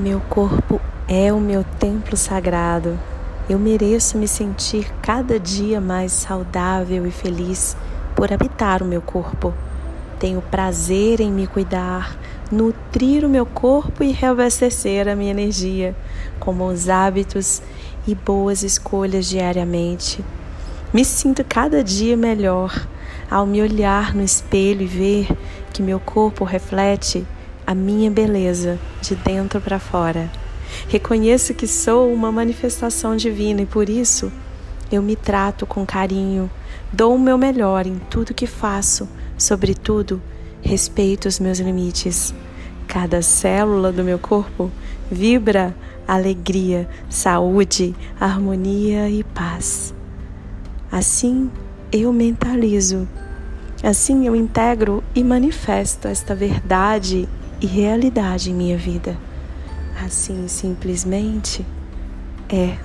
Meu corpo é o meu templo sagrado. Eu mereço me sentir cada dia mais saudável e feliz por habitar o meu corpo. Tenho prazer em me cuidar, nutrir o meu corpo e reabastecer a minha energia com bons hábitos e boas escolhas diariamente. Me sinto cada dia melhor ao me olhar no espelho e ver que meu corpo reflete a minha beleza de dentro para fora. Reconheço que sou uma manifestação divina e por isso eu me trato com carinho, dou o meu melhor em tudo que faço, sobretudo, respeito os meus limites. Cada célula do meu corpo vibra alegria, saúde, harmonia e paz. Assim eu mentalizo, assim eu integro e manifesto esta verdade e realidade em minha vida. Assim simplesmente é.